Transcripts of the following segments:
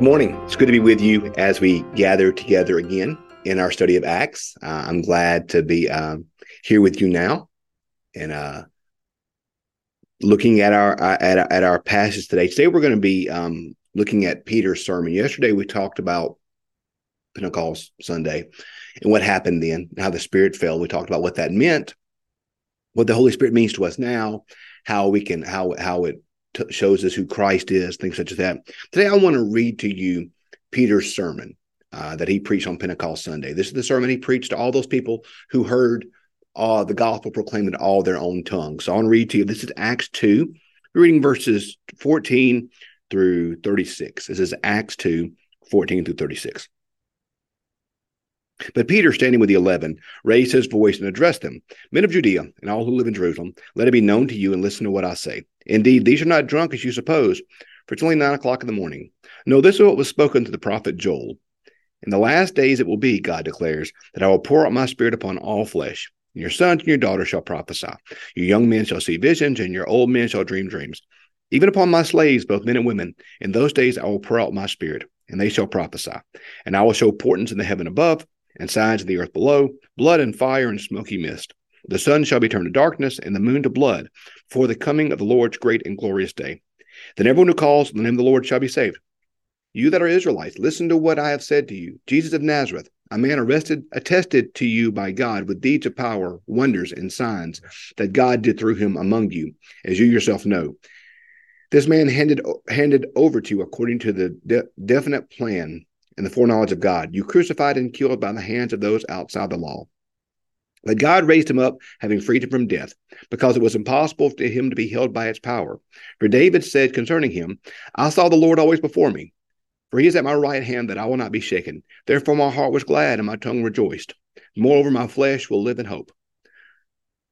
Good morning. It's good to be with you as we gather together again in our study of Acts. Uh, I'm glad to be um, here with you now and uh, looking at our uh, at, at our passage today. Today we're going to be um, looking at Peter's sermon. Yesterday we talked about Pentecost Sunday and what happened then, how the Spirit fell. We talked about what that meant, what the Holy Spirit means to us now, how we can how how it t- shows us who Christ is, things such as that. Today, I want to read to you Peter's sermon uh, that he preached on Pentecost Sunday. This is the sermon he preached to all those people who heard uh, the gospel proclaimed in all their own tongues. So I want to read to you. This is Acts 2. We're reading verses 14 through 36. This is Acts 2, 14 through 36. But Peter, standing with the eleven, raised his voice and addressed them Men of Judea and all who live in Jerusalem, let it be known to you and listen to what I say. Indeed, these are not drunk as you suppose, for it's only nine o'clock in the morning. No, this is what was spoken to the prophet Joel. In the last days it will be, God declares, that I will pour out my spirit upon all flesh. And your sons and your daughters shall prophesy. Your young men shall see visions, and your old men shall dream dreams. Even upon my slaves, both men and women, in those days I will pour out my spirit, and they shall prophesy. And I will show portents in the heaven above and signs in the earth below, blood and fire and smoky mist. The sun shall be turned to darkness and the moon to blood for the coming of the Lord's great and glorious day. Then everyone who calls on the name of the Lord shall be saved. You that are Israelites, listen to what I have said to you. Jesus of Nazareth, a man arrested, attested to you by God with deeds of power, wonders, and signs that God did through him among you, as you yourself know. This man handed handed over to you according to the de- definite plan and the foreknowledge of God. You crucified and killed by the hands of those outside the law. But God raised him up, having freed him from death, because it was impossible for him to be held by its power. For David said concerning him, I saw the Lord always before me. For he is at my right hand that I will not be shaken. Therefore my heart was glad and my tongue rejoiced. Moreover, my flesh will live in hope.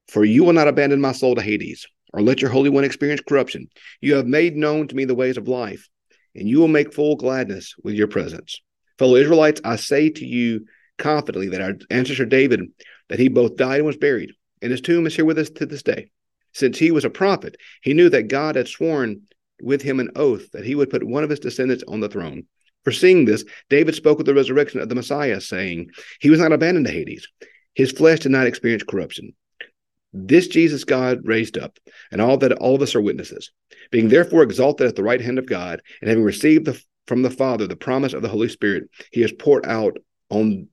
For you will not abandon my soul to Hades, or let your Holy One experience corruption. You have made known to me the ways of life, and you will make full gladness with your presence. Fellow Israelites, I say to you confidently that our ancestor David, that he both died and was buried, and his tomb is here with us to this day. Since he was a prophet, he knew that God had sworn with him an oath that he would put one of his descendants on the throne. Foreseeing this, David spoke of the resurrection of the Messiah, saying, He was not abandoned to Hades. His flesh did not experience corruption. This Jesus God raised up, and all that all of us are witnesses. Being therefore exalted at the right hand of God, and having received the from the Father the promise of the Holy Spirit he has poured out on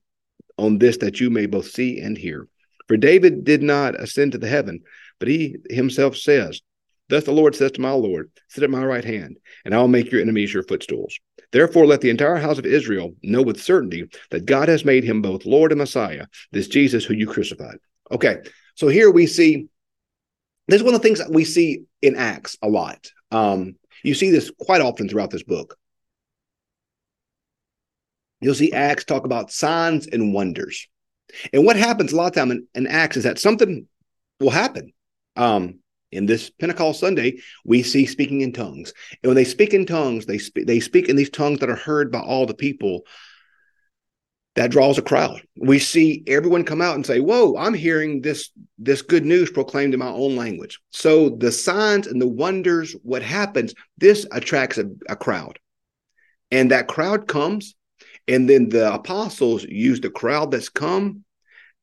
on this that you may both see and hear. For David did not ascend to the heaven, but he himself says, Thus the Lord says to my Lord, Sit at my right hand, and I will make your enemies your footstools. Therefore, let the entire house of Israel know with certainty that God has made him both Lord and Messiah, this Jesus who you crucified. Okay, so here we see this is one of the things that we see in Acts a lot. Um, you see this quite often throughout this book. You'll see Acts talk about signs and wonders. And what happens a lot of time in, in Acts is that something will happen. Um, in this Pentecost Sunday, we see speaking in tongues. And when they speak in tongues, they speak they speak in these tongues that are heard by all the people. That draws a crowd. We see everyone come out and say, "Whoa, I'm hearing this this good news proclaimed in my own language." So the signs and the wonders, what happens, this attracts a, a crowd. And that crowd comes and then the apostles use the crowd that's come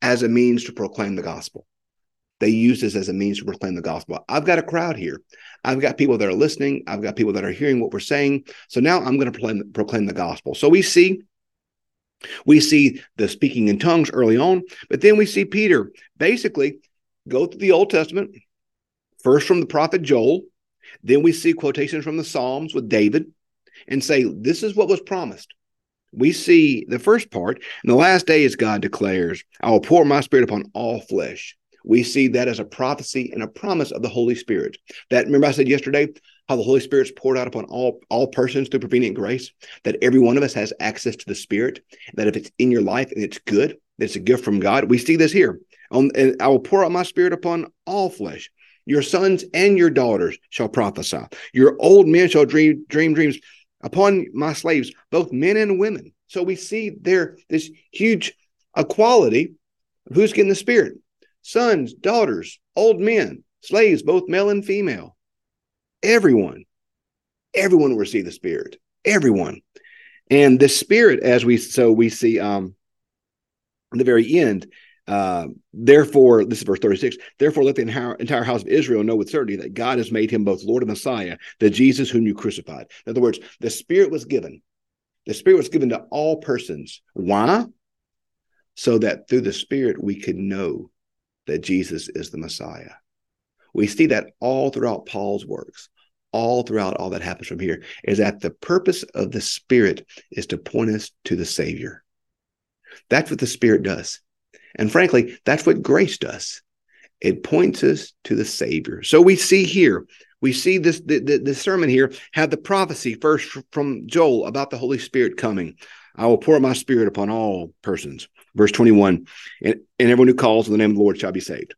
as a means to proclaim the gospel. They use this as a means to proclaim the gospel. I've got a crowd here. I've got people that are listening. I've got people that are hearing what we're saying. So now I'm going to proclaim, proclaim the gospel. So we see we see the speaking in tongues early on, but then we see Peter basically go through the Old Testament, first from the prophet Joel, then we see quotations from the Psalms with David, and say, This is what was promised we see the first part in the last days god declares i will pour my spirit upon all flesh. We see that as a prophecy and a promise of the holy spirit. That remember i said yesterday how the holy spirit's poured out upon all all persons through prevenient grace? That every one of us has access to the spirit that if it's in your life and it's good it's a gift from god. We see this here. On, and i will pour out my spirit upon all flesh. Your sons and your daughters shall prophesy. Your old men shall dream dream dreams upon my slaves, both men and women. So we see there this huge equality of who's getting the spirit sons, daughters, old men, slaves, both male and female. Everyone, everyone will receive the spirit. Everyone. And the Spirit, as we so we see um the very end, uh, therefore, this is verse 36. Therefore, let the entire, entire house of Israel know with certainty that God has made him both Lord and Messiah, the Jesus whom you crucified. In other words, the Spirit was given. The Spirit was given to all persons. Why? So that through the Spirit we could know that Jesus is the Messiah. We see that all throughout Paul's works, all throughout all that happens from here, is that the purpose of the Spirit is to point us to the Savior. That's what the Spirit does. And frankly, that's what grace does. It points us to the Savior. So we see here, we see this the, the, the sermon here had the prophecy first from Joel about the Holy Spirit coming. I will pour my spirit upon all persons. Verse 21, and, and everyone who calls on the name of the Lord shall be saved.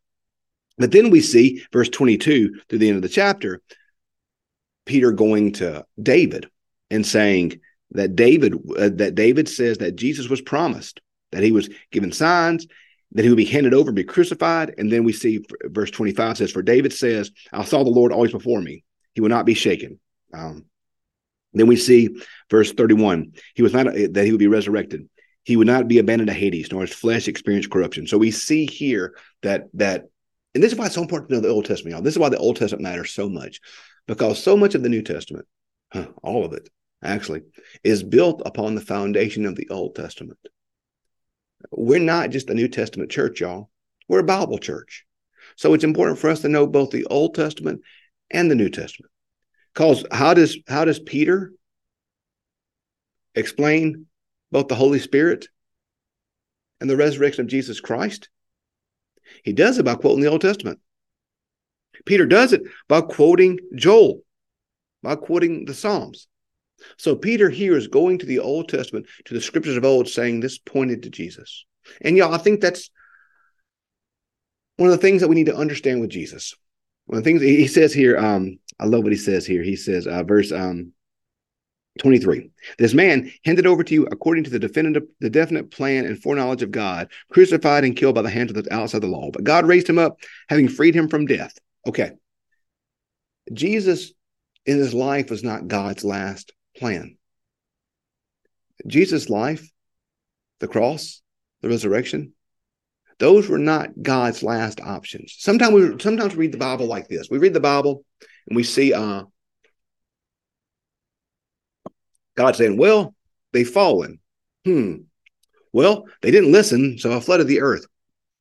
But then we see verse 22 through the end of the chapter, Peter going to David and saying that David uh, that David says that Jesus was promised that he was given signs that he would be handed over be crucified. And then we see verse 25 says, For David says, I saw the Lord always before me. He will not be shaken. Um, then we see verse 31, he was not that he would be resurrected. He would not be abandoned to Hades, nor his flesh experience corruption. So we see here that that, and this is why it's so important to know the Old Testament. Y'all. This is why the Old Testament matters so much, because so much of the New Testament, all of it actually, is built upon the foundation of the Old Testament. We're not just a New Testament church, y'all. We're a Bible church. So it's important for us to know both the Old Testament and the New Testament. Because how does how does Peter explain both the Holy Spirit and the resurrection of Jesus Christ? He does it by quoting the Old Testament. Peter does it by quoting Joel, by quoting the Psalms. So Peter here is going to the Old Testament, to the scriptures of old, saying this pointed to Jesus. And y'all, I think that's one of the things that we need to understand with Jesus. One of the things he says here, um, I love what he says here. He says, uh, verse um, 23 this man handed over to you according to the definitive the definite plan and foreknowledge of god crucified and killed by the hands of the outside the law but god raised him up having freed him from death okay jesus in his life was not god's last plan. Jesus' life, the cross, the resurrection, those were not God's last options. Sometimes we sometimes we read the Bible like this. We read the Bible and we see uh, God saying, "Well, they've fallen. Hmm. Well, they didn't listen, so I flooded the earth.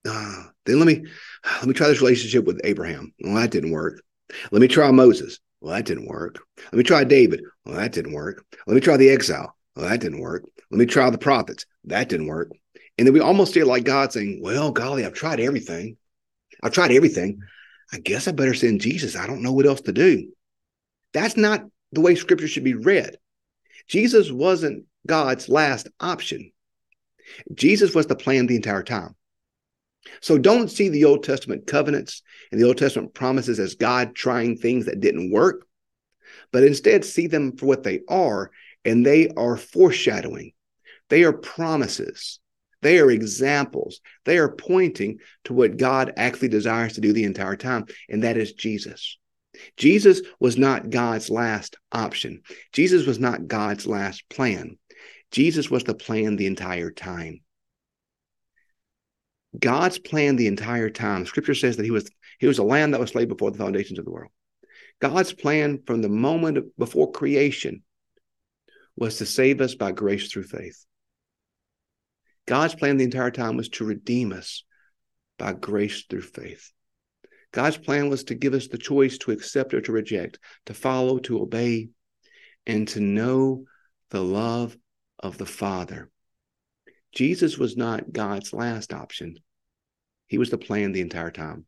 Uh, then let me let me try this relationship with Abraham. Well, that didn't work. Let me try Moses. Well, that didn't work. Let me try David. Well, that didn't work. Let me try the exile. Well, that didn't work. Let me try the prophets. That didn't work. And then we almost feel like God saying, Well, golly, I've tried everything. I've tried everything. I guess I better send Jesus. I don't know what else to do. That's not the way scripture should be read. Jesus wasn't God's last option. Jesus was the plan the entire time. So don't see the Old Testament covenants and the Old Testament promises as God trying things that didn't work, but instead see them for what they are, and they are foreshadowing. They are promises. They are examples. They are pointing to what God actually desires to do the entire time, and that is Jesus. Jesus was not God's last option. Jesus was not God's last plan. Jesus was the plan the entire time. God's plan the entire time. Scripture says that he was he was a land that was laid before the foundations of the world. God's plan from the moment before creation was to save us by grace through faith. God's plan the entire time was to redeem us by grace through faith. God's plan was to give us the choice to accept or to reject, to follow, to obey, and to know the love of the Father. Jesus was not God's last option. He was the plan the entire time.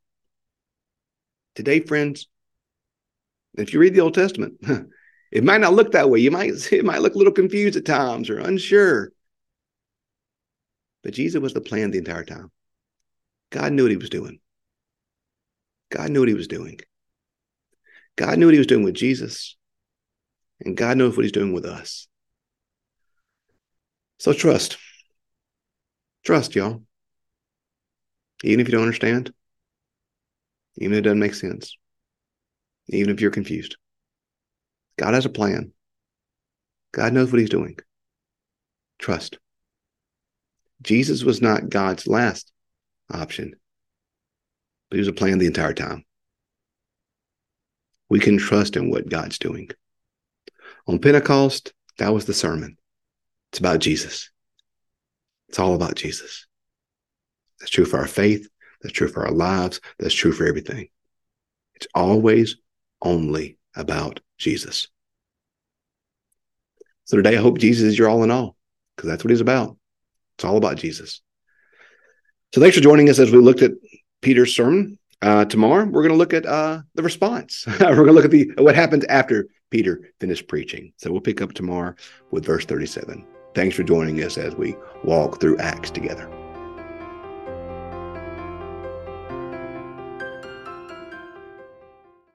Today, friends, if you read the Old Testament, it might not look that way. You might it might look a little confused at times or unsure. But Jesus was the plan the entire time. God knew what he was doing. God knew what he was doing. God knew what he was doing with Jesus. And God knows what he's doing with us. So trust. Trust, y'all. Even if you don't understand, even if it doesn't make sense, even if you're confused. God has a plan. God knows what He's doing. Trust. Jesus was not God's last option, but he was a plan the entire time. We can trust in what God's doing. On Pentecost, that was the sermon. It's about Jesus. It's all about Jesus. That's true for our faith. That's true for our lives. That's true for everything. It's always only about Jesus. So today, I hope Jesus is your all in all, because that's what he's about. It's all about Jesus. So thanks for joining us as we looked at Peter's sermon. Uh, tomorrow, we're going to look at uh, the response. we're going to look at the what happens after Peter finished preaching. So we'll pick up tomorrow with verse 37. Thanks for joining us as we walk through Acts together.